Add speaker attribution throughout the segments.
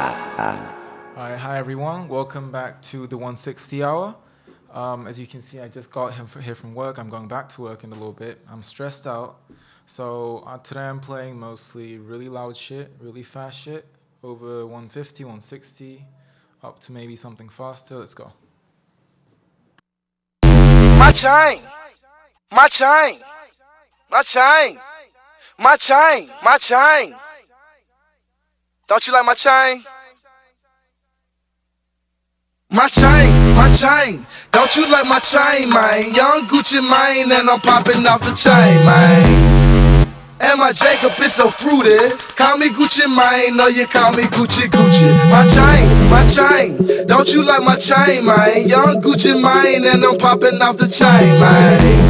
Speaker 1: Alright, hi everyone. Welcome back to the 160 hour. Um, as you can see, I just got him here from work. I'm going back to work in a little bit. I'm stressed out. So uh, today I'm playing mostly really loud shit, really fast shit, over 150, 160, up to maybe something faster. Let's go.
Speaker 2: My chain, my chain, my chain, my chain, my chain. Don't you like my chain? My chain, my chain. Don't you like my chain, man? Young Gucci Mane, and I'm popping off the chain, man. And my Jacob is so fruity. Call me Gucci Mane, no, you call me Gucci Gucci. My chain, my chain. Don't you like my chain, man? Young Gucci Mane, and I'm popping off the chain, man.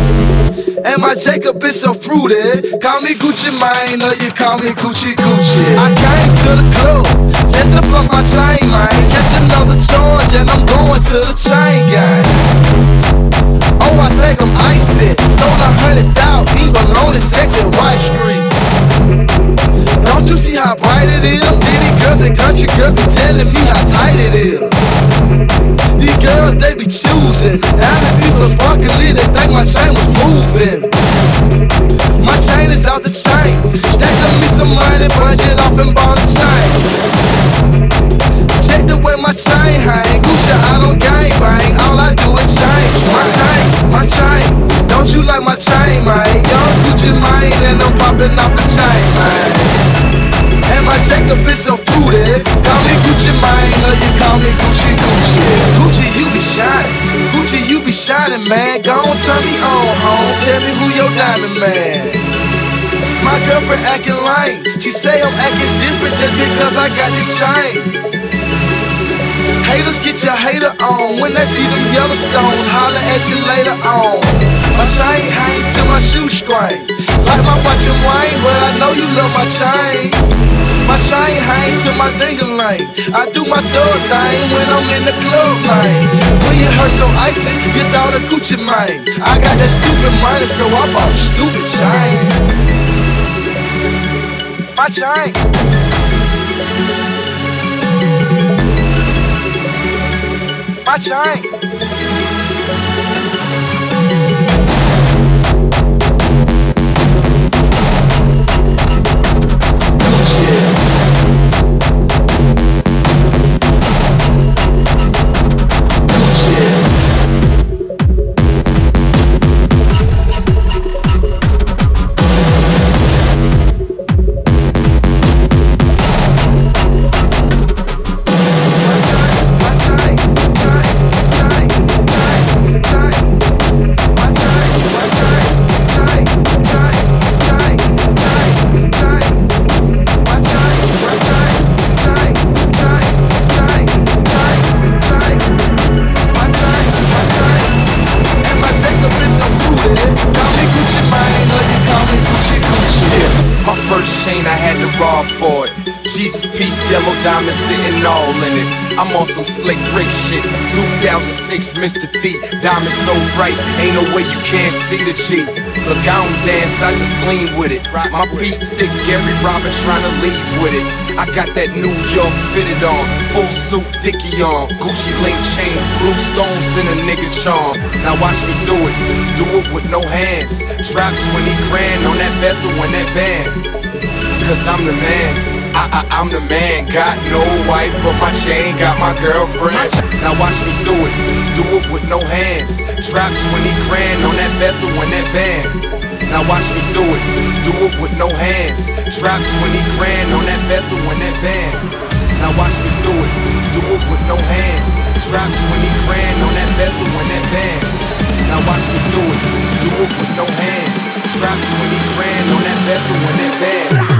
Speaker 2: And my Jacob is so fruity. Call me Gucci Mane, or you call me Gucci Gucci. I came to the club just to floss my chain, man. Catch another charge, and I'm going to the chain gang. Oh, I think I'm icy. Sold a hundred thousand, even lonely sex at White Street. Don't you see how bright it is? City girls and country girls be telling me how tight it is. These girls, they be choosing. Diamond be so sparkly, they think my chain was moving. My chain is out the chain. Stacked me some money, budget off and bought a chain. Check the way my chain hang. Gucci, I don't gang bang. All I do is change. My chain, my chain. Don't you like my chain, man? Young Gucci Mane, and I'm popping off the chain, man. My Jacob is so fruity. Call me Gucci Mane, or you call me Gucci Gucci. Gucci, you be shining. Gucci, you be shining, man. On, turn me on, home. Tell me who your diamond man. My girlfriend acting lame. She say I'm acting different just because I got this chain. Haters get your hater on when they see them yellow stones. Holler at you later on. My chain hang to my shoe screen. Like my watch and wine, but I know you love my chain. My chain hang to my dinger lane. I do my thug thing when I'm in the club lane. When you hurt so icy, you thought a Gucci mane. I got that stupid money, so I bought a stupid chain. My chain. My chain.
Speaker 3: On some slick Rick shit. 2006, Mr. T. Diamond so bright, ain't no way you can't see the G. Look, I don't dance, I just lean with it. My piece sick, Gary Robin trying to leave with it. I got that New York fitted on, full suit Dickie on, Gucci link chain, blue stones in a nigga charm. Now watch me do it, do it with no hands. Drop 20 grand on that bezel and that band. Cause I'm the man. I, I, I'm the man. Got no wife, but my chain got my girlfriend. Now watch me do it. Do it with no hands. Drop 20 grand on that bezel and that band. Now watch me do it. Do it with no hands. Drop 20 grand on that bezel and that band. Now watch me do it. Do it with no hands. Drop 20 grand on that bezel and that band. Now watch me do it. Do it with no hands. Drop 20 grand on that vessel and that band.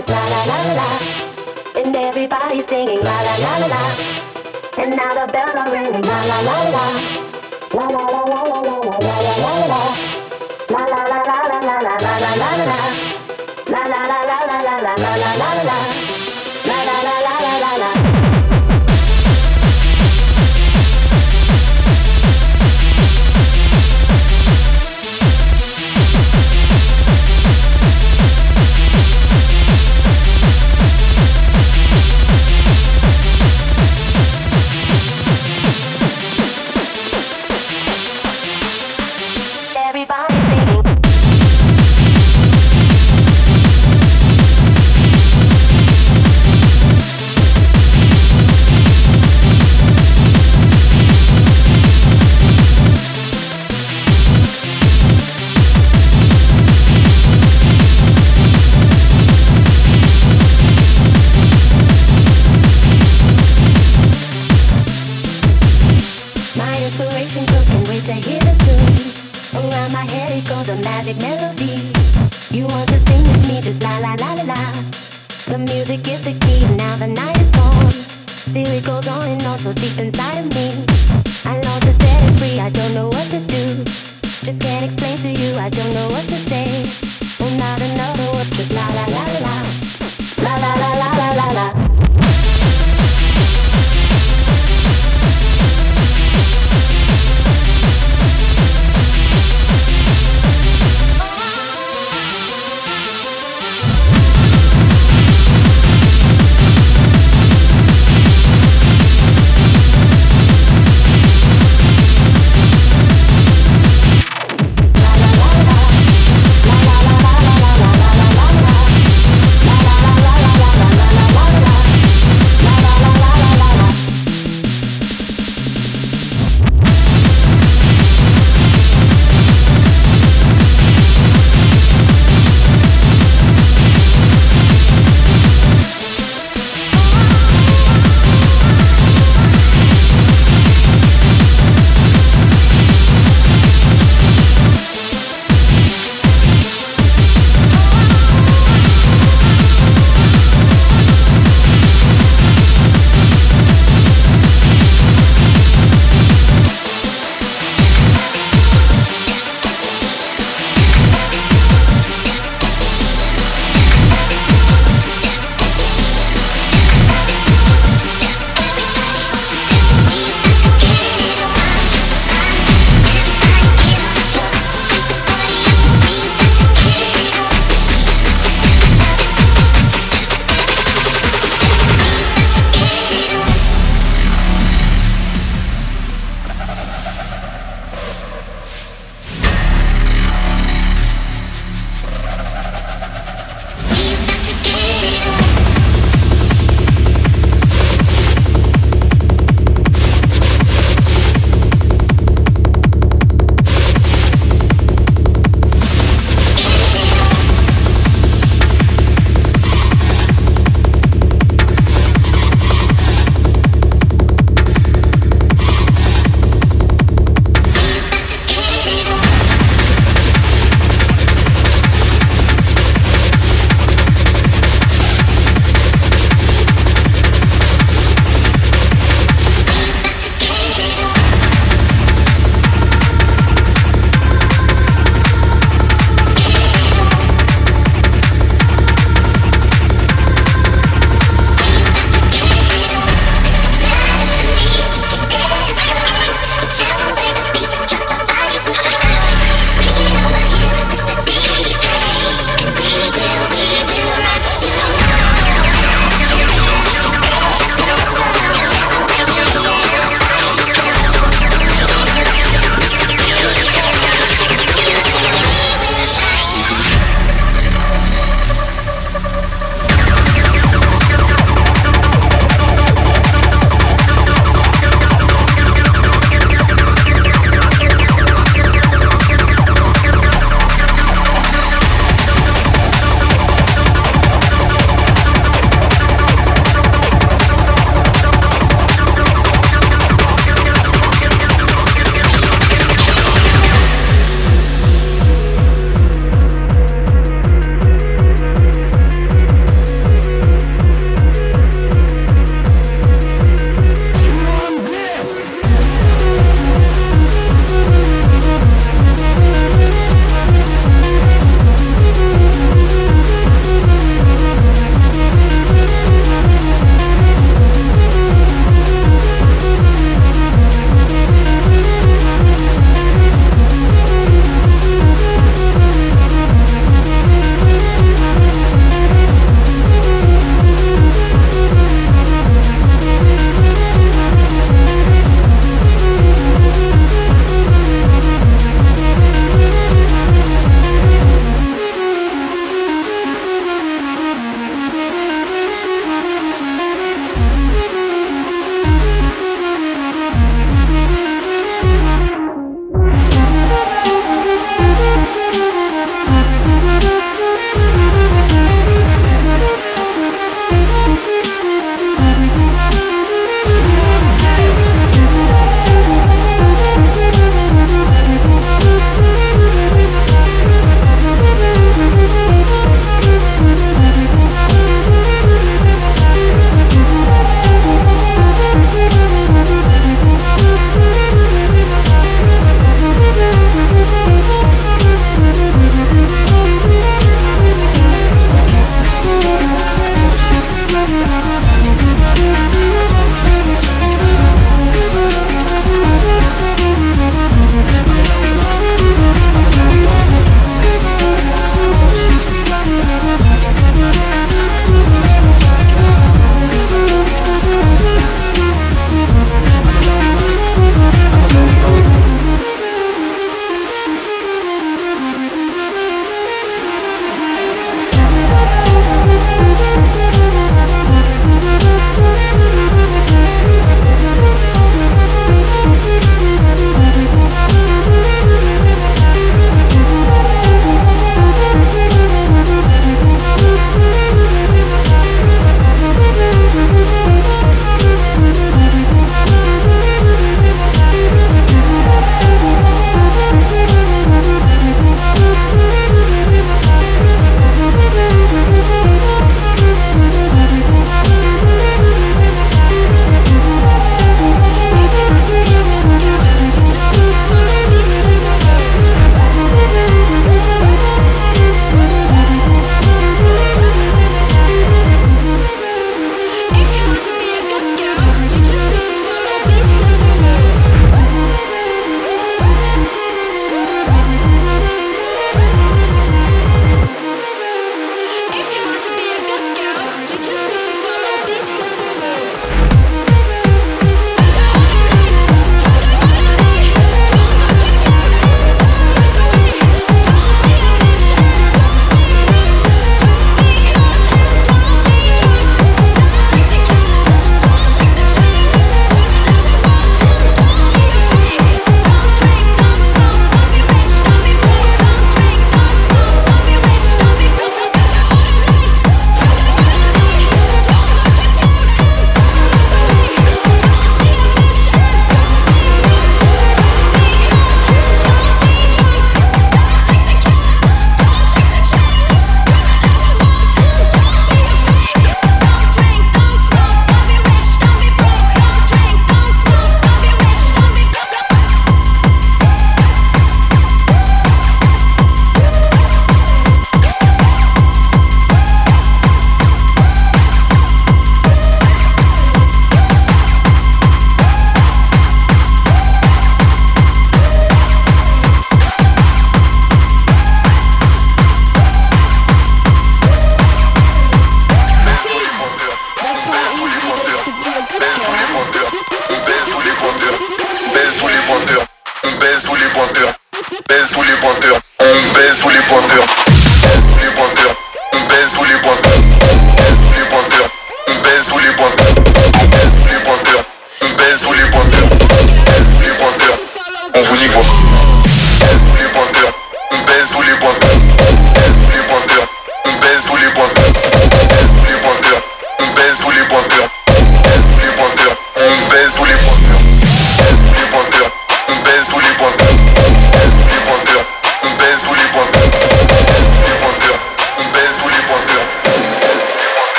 Speaker 4: Just la la la la la. And everybody's singing la la la la la. And now the bells are ringing la la la la. La la la la la la la la la la la. La la la la la la la la la la la. La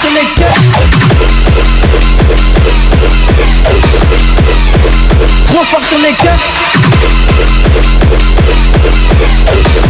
Speaker 5: sélecteur Trop fort sur les cœurs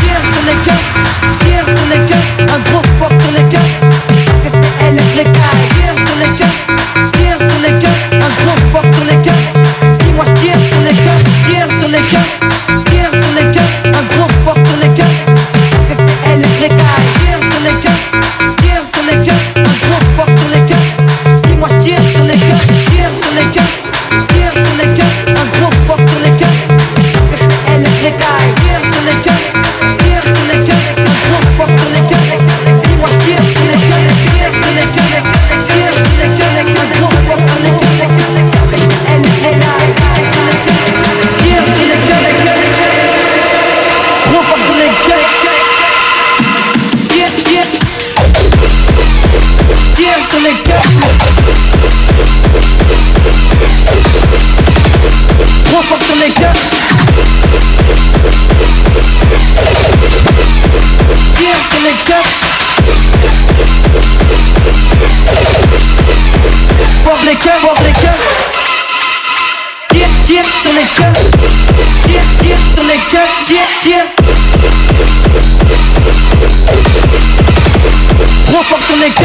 Speaker 5: Tire sur les cœurs, tire sur les cœurs, un gros fort sur les cœurs. Elle les sur les cœurs, sur les cœurs, un gros fort sur les cœurs. Dis-moi, tire sur les cœurs, tire sur les cœurs. Trop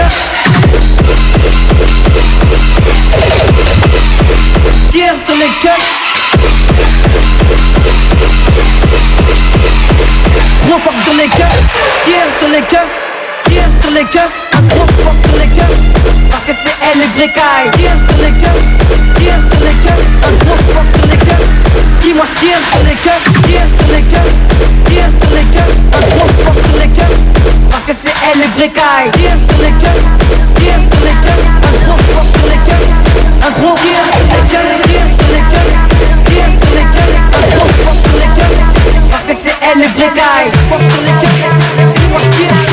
Speaker 5: fort sur les cœurs. Trop fort sur les cœurs. Tire sur les cœurs. Tire sur les. Un gros fort sur les cœurs. Parce que c'est elle les vraies cailles. Tire sur les cœurs. Tire sur les cœurs. Dis-moi, je tire sur les cœurs. Tire sur les cœurs. Tire sur les cœurs. Un gros fort sur les cœurs. Parce que c'est elle les vraies cailles. Tire sur les cœurs. Tire sur les cœurs. Un gros fort sur les cœurs. Un gros tire sur les cœurs. Tire sur les cœurs. Tire sur les cœurs. Un gros fort sur les cœurs. Parce que c'est elle les vraies cailles. Fort sur les cœurs. Dis-moi, tire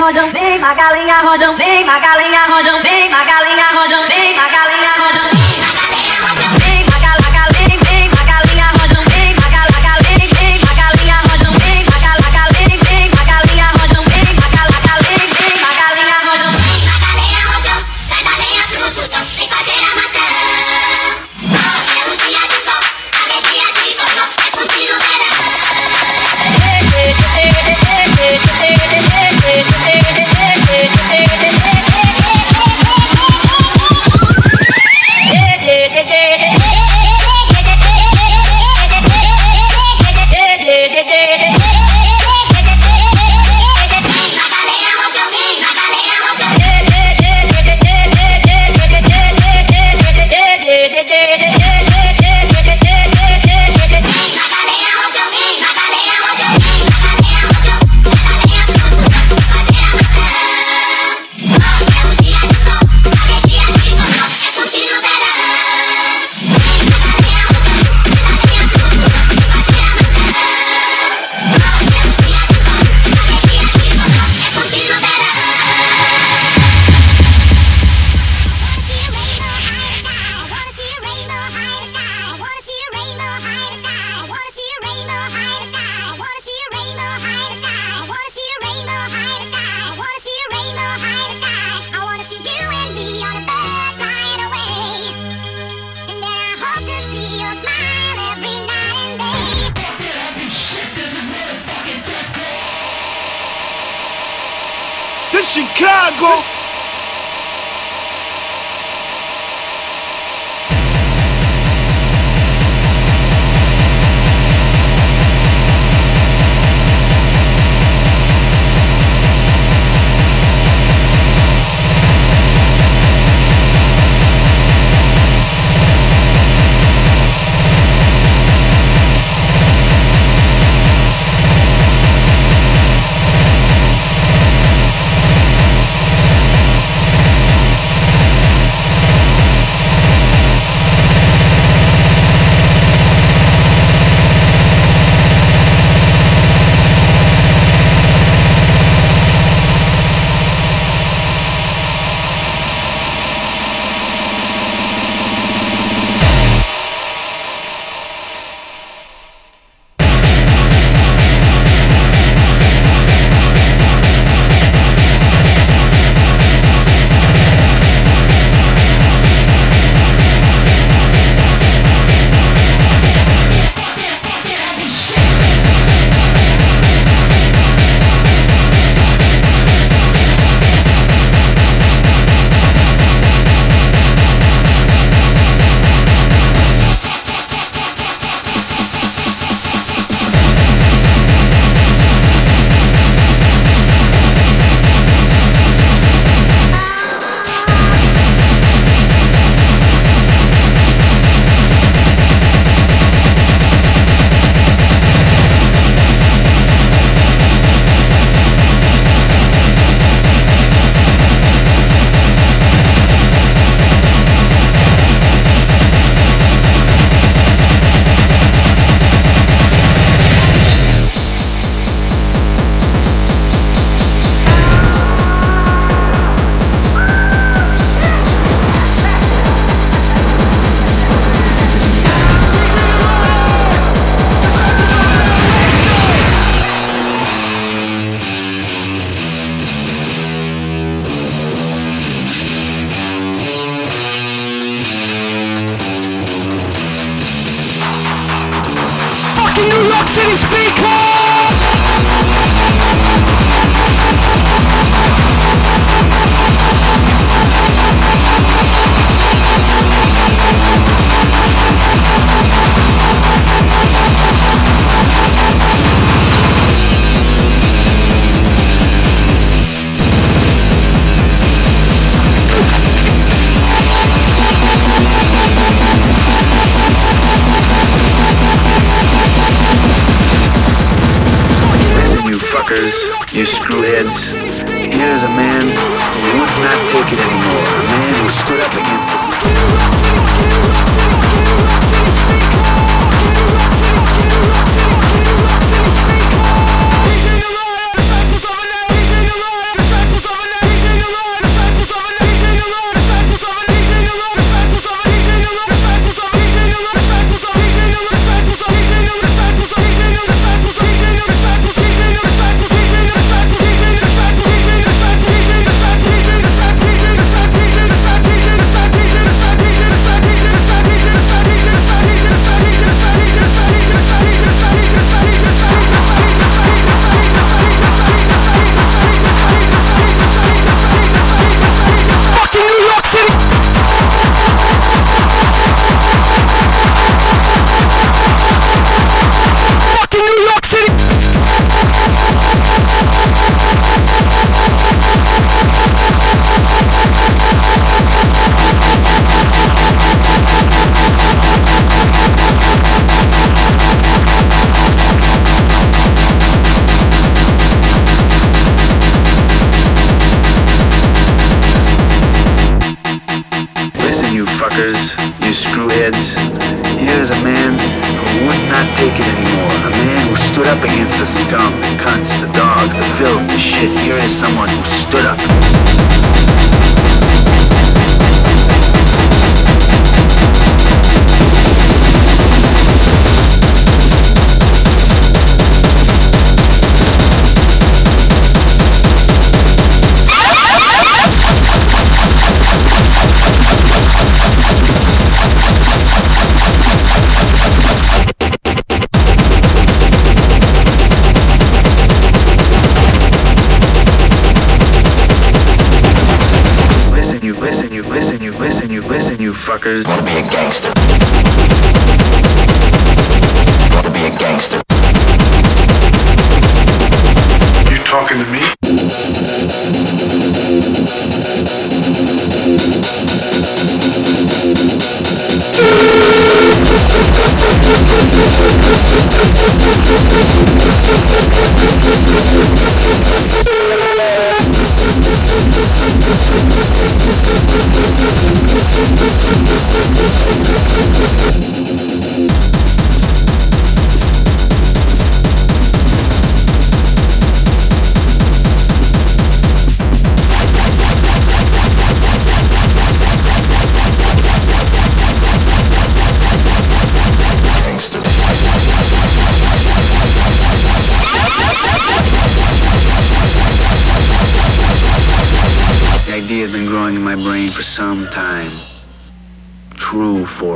Speaker 6: rojão, vem magalinha, rojão, vem magalinha, rojão, vem magalinha, rojão.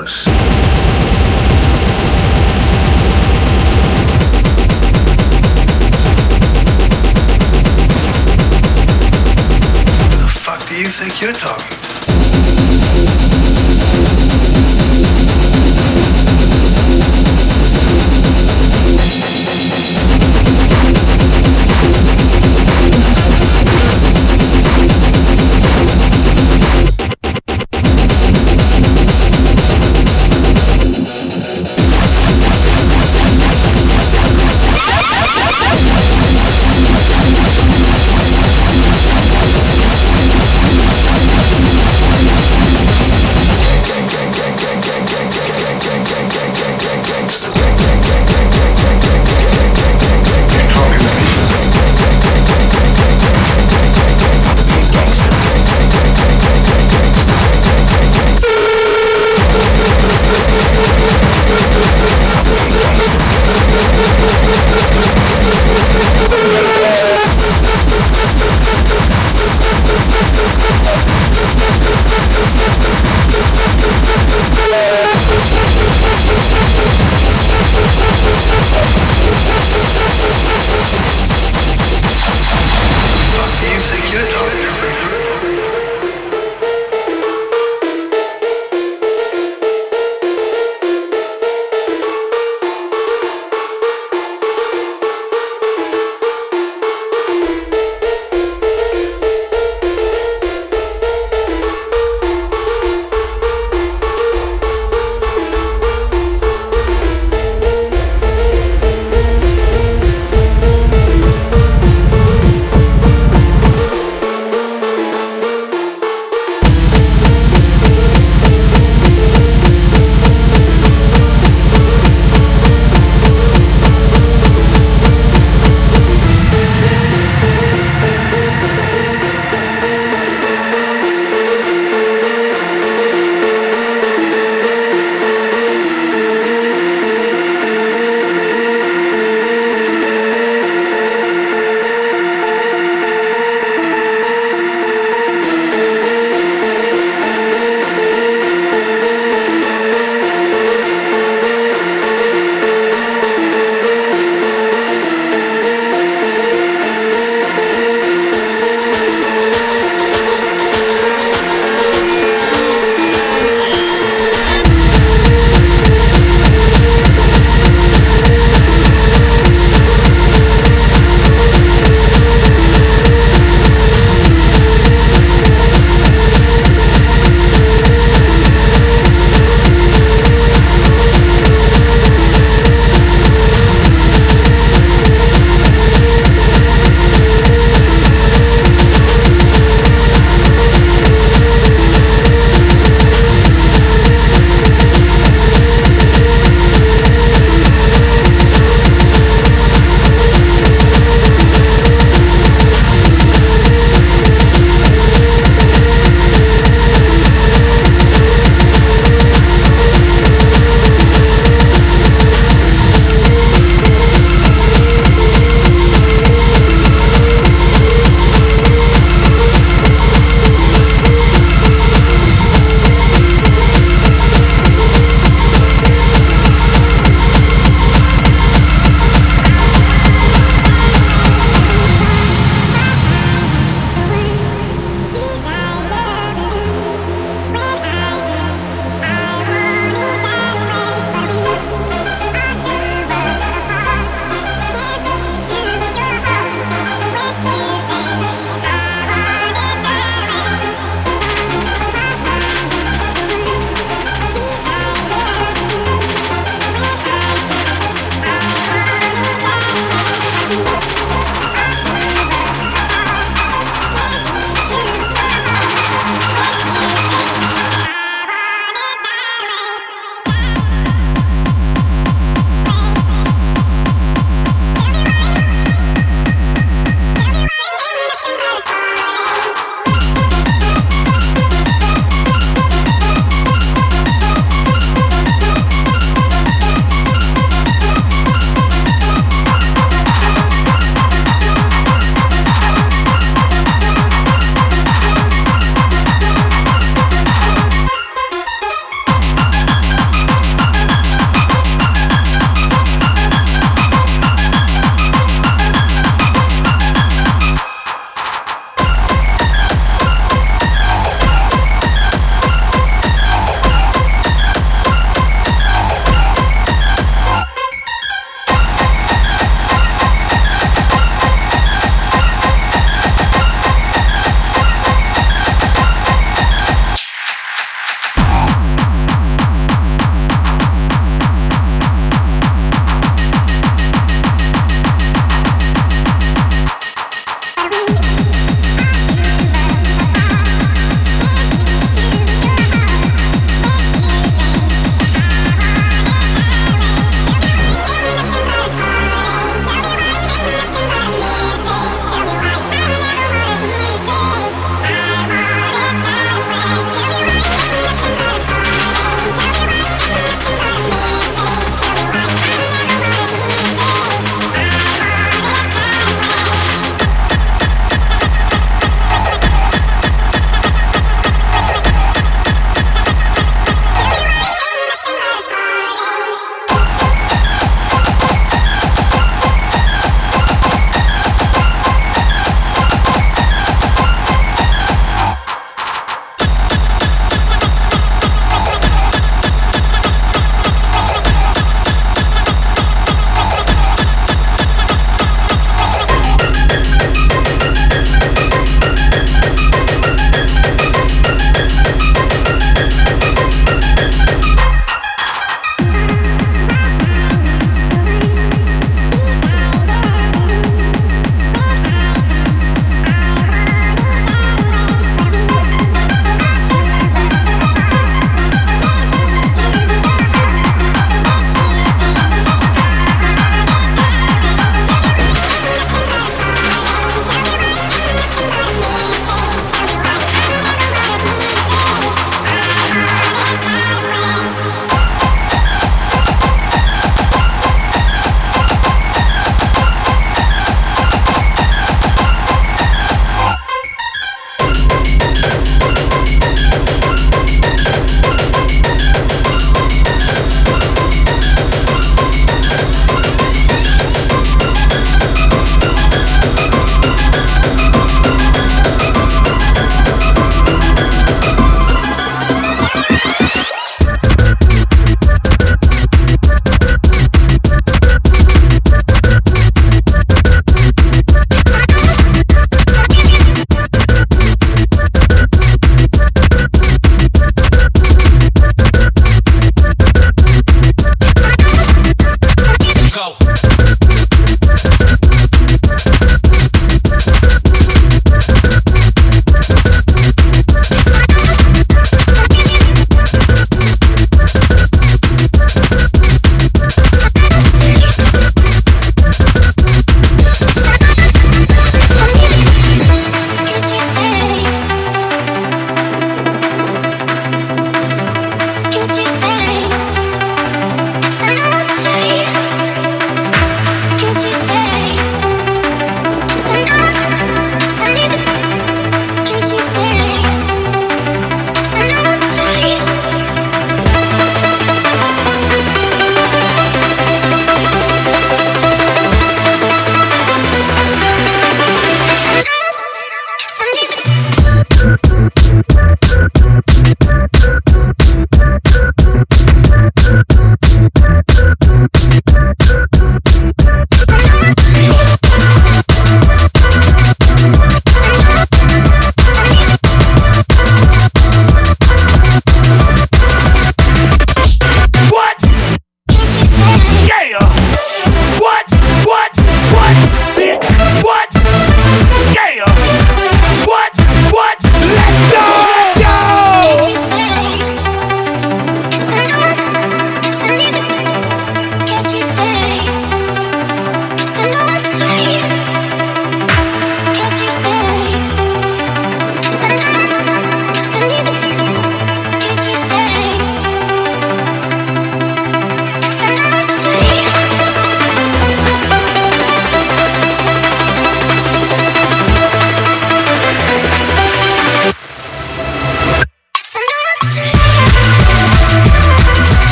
Speaker 7: Force.
Speaker 8: The fuck do you think you're talking